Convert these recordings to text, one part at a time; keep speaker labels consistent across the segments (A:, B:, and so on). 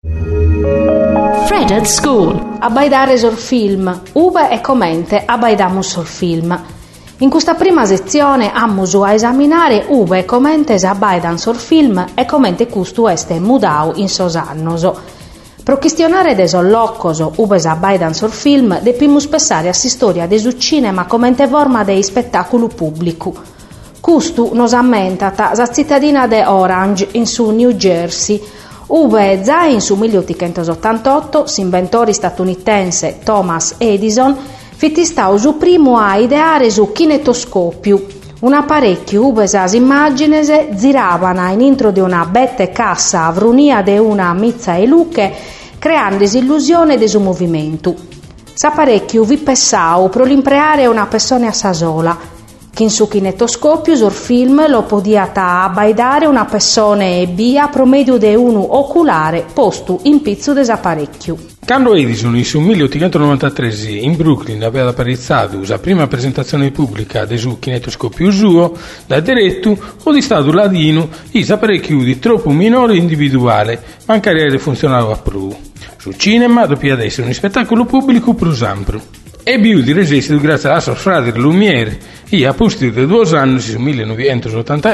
A: Fred at School. Abbaidare sul film, ube e commente abbaidamus sul film. In questa prima sezione ammus a esaminare ube e commente abbaidan sul film e commente custu este mudau in sos annos. Pro questionare de sol loccoso ube abbaidan sul film, depimus pensare a storia de su cinema commente forma de spettacolo pubblico. Custu nos ammentata sa cittadina de Orange in su New Jersey, Uve già in su 1888 s'inventore statunitense Thomas Edison fittistau su primo a ideare su kinetoscopiu, un apparecchio uve sas immagines giravano in intro di una bette cassa avrunia de una mizza e luche, creando illusione de su movimento. S'apparecchio vi pessau pro l'impreare una persona a sa sola, in su kinetoscopio sul film lo podiata abbaidare una persona e via promedio de uno oculare posto in pizzo desapparecchio.
B: Quando Edison in su 1893 in Brooklyn aveva apparizzato la prima presentazione pubblica del suo kinetoscopio suo, l'ha diretto o di stato ladino i apparecchi di troppo minore individuale, ma carriere funzionava a pru. Su cinema doveva essere un spettacolo pubblico più ampio. E più di resistere grazie alla sua frate Lumiere, e a partire di due anni, nel 1980,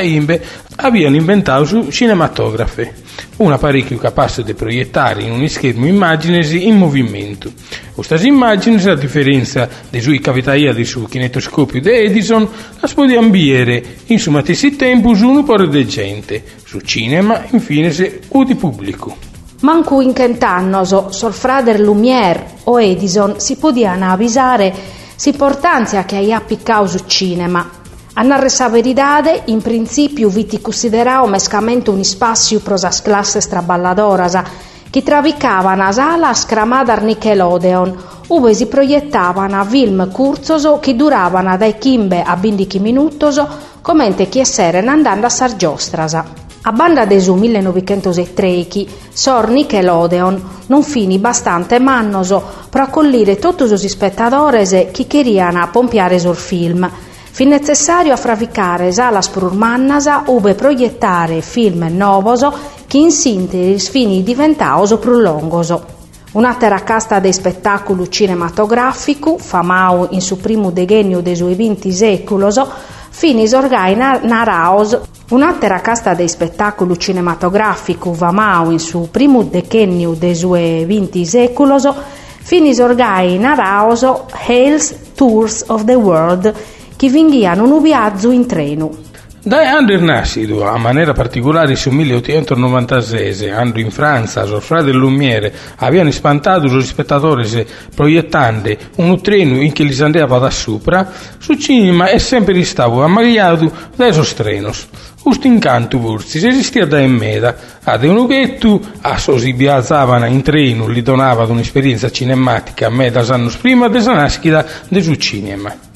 B: avevano inventato su cinematografe, un apparecchio capace di proiettare in un schermo immagini in movimento. Queste immagini, a differenza delle sue cavità di su kinetoscopio di Edison, la si potevano ambiere in su matessi tempo su un po' di gente, su cinema, infine, se o di pubblico.
A: Manco in Kentannoso, sol frader Lumière o Edison si podiano avvisare s'importanza che hai appiccao su cinema. A narre sa veridade, in principio viti considerao mescamente un spazio pro sas classes traballadoras, che travicavano a sala scramada Nickelodeon, dove si proiettavano film curzoso che duravano dai chimbe a 20 minutoso, commente chi essere andando a sargiostrasa. A banda de su 1903 sor Nickelodeon non fini bastante mannoso per accogliere tutti i spettatori che queriano pompiare sul film. Fin necessario a fravicare salas prurmannasa ube proiettare film novoso che in sintesi fini diventaoso più longoso. Un'altra casta de spettacolo cinematografico, famau in su primo decennio de sui 20 seculoso, finis orgai naraos Un'altra casta di spettacolo cinematografico vamau in su primo decennio de sue vinti seculoso finis orgai naraoso Hales Tours of the World che vinghiano un viaggio in treno.
B: Da anno nascido, a maniera particolare su 1896, anno in Francia, sul frate Lumiere, avevano spantato i spettatori proiettando un treno in cui li andava da sopra, su cinema è sempre stato ammaliato dai suoi treni. Questo incanto forse esistia da in meda, ad un ughetto, a so si biazzavano in treno, gli donava un'esperienza cinematica a me da anni prima della nascita del suo cinema.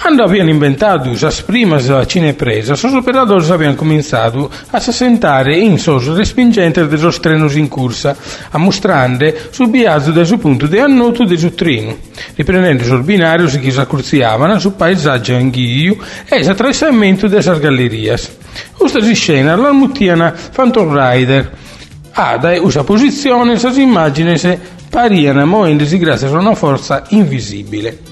B: Quando abbiano inventato le prime cineprese, i operatori avevano cominciato a sentare in sos respingenti dei suoi treni in corsa, a mostrare sul biazzo del suo punto di annoto del suo treno, riprendendo sul binario che si accurziavano sul paesaggio anghio e l'attraversamento delle gallerie. Questa scena la muttiana Phantom Rider, ha da usa posizione, le immagini pariano muovendosi grazie a una forza invisibile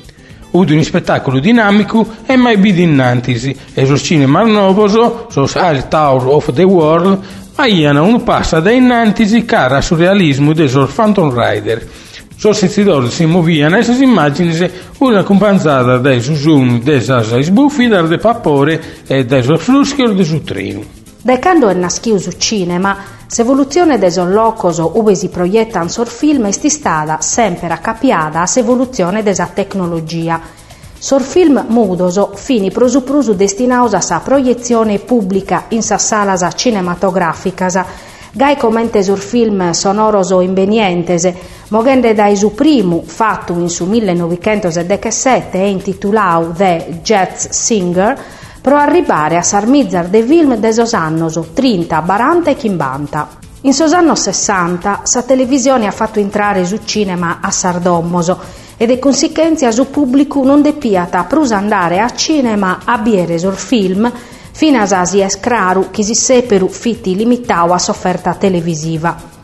B: di un spettacolo dinamico e mai vidi innantisi, e sul cinema novoso, High Tower of the World, ma iana un passa da innantisi cara sul realismo del sul Phantom Rider. Sul sentidore si muoviano essere immagini una accompagnata dai susuni dei sbuffi, dal papore e dai fluschi del suo treno.
A: Decando il naschio su cinema, s'evoluzione des locoso ove si proiettan sor film est stata sempre accapiada a s'evoluzione desa tecnologia. Sor film mudoso fini prusu prusu destinaus a sa proiezione pubblica in sa salas cinematograficas, gai commente sur film sonoros o invenientes, mogende dai su primo, fatto in su 1917 e intitulau The Jazz Singer, pro arrivare a sarmizzar de film de sos annos 30, 40 e 50. In sos annos 60 sa televisione ha fatto entrare su cinema a Sardommoso e de conseguenze su pubblico non depiata prus andare a cinema a biere sul film fino a si escraru chi si seperu fitti limitau a sofferta televisiva.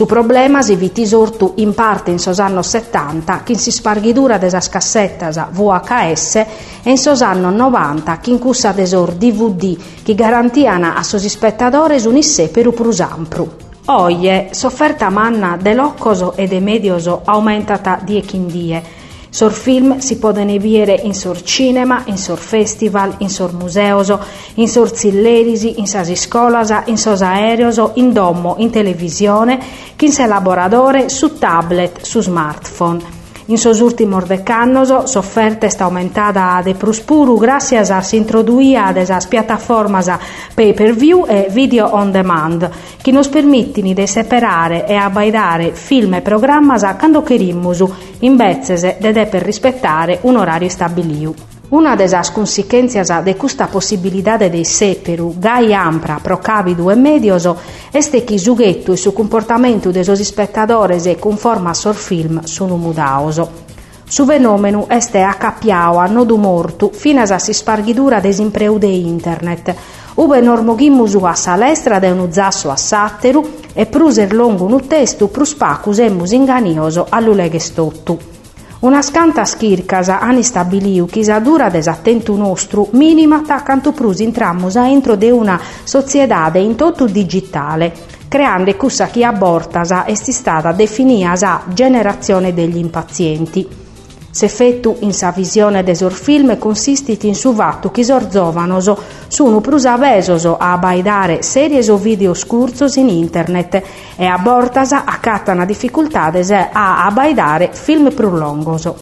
A: Su problema si viti sortu in parte in sos anni 70, chi si sparghidura desa scassettas VHS e in sos anni 90, chi in cussa desor DVD, che garantiano a sos spettadores un issè per prusampru. Oie, sofferta manna de loccoso e de medioso aumentata die chindie, Sor film si poden viere in sor cinema, in sor festival, in sor museoso, in sor zillerisi, in sas iscolasa, in sos aereoso, in domo, in televisione, in elaboradore, su tablet, su smartphone. In sos últimos decannos, s'offerta est aumentada de pruspuru gracias a s'introduia de esas piattaformas pay-per-view e video on demand, che nos permittono di separare e abbaidare film e programmas quando querimmus, in bezzese de per rispettare un orario stabilito. Una desas consequenzias de custa possibilidade de seperu gai ampra pro cavidu e medioso este chi sughettu e su comportamento de sos spettadores e conforma sor film sono mudaoso. Su fenomenu este accappiao a nodu mortu finas a si sparghidura desimpreu de internet, ube normoghimus a salestra de unu zasso a satteru e pruser longu nu testu prus pacus emus inganioso all'uleghe stottu. Una scanta schircasa ani stabiliu chi sa dura desattentu nostru minima ta cantu prus intrammus a intro de una sociedade in toto digitale, creando cussa chi abortasa est stata definiasa generazione degli impazienti. S'effettu in sa visione de sor film consistit in su vattu chi sor giovanos sono prus avesos a abbaidare series o video scurzos in internet e a bortasa accattano difficoltades a abbaidare film prolongos.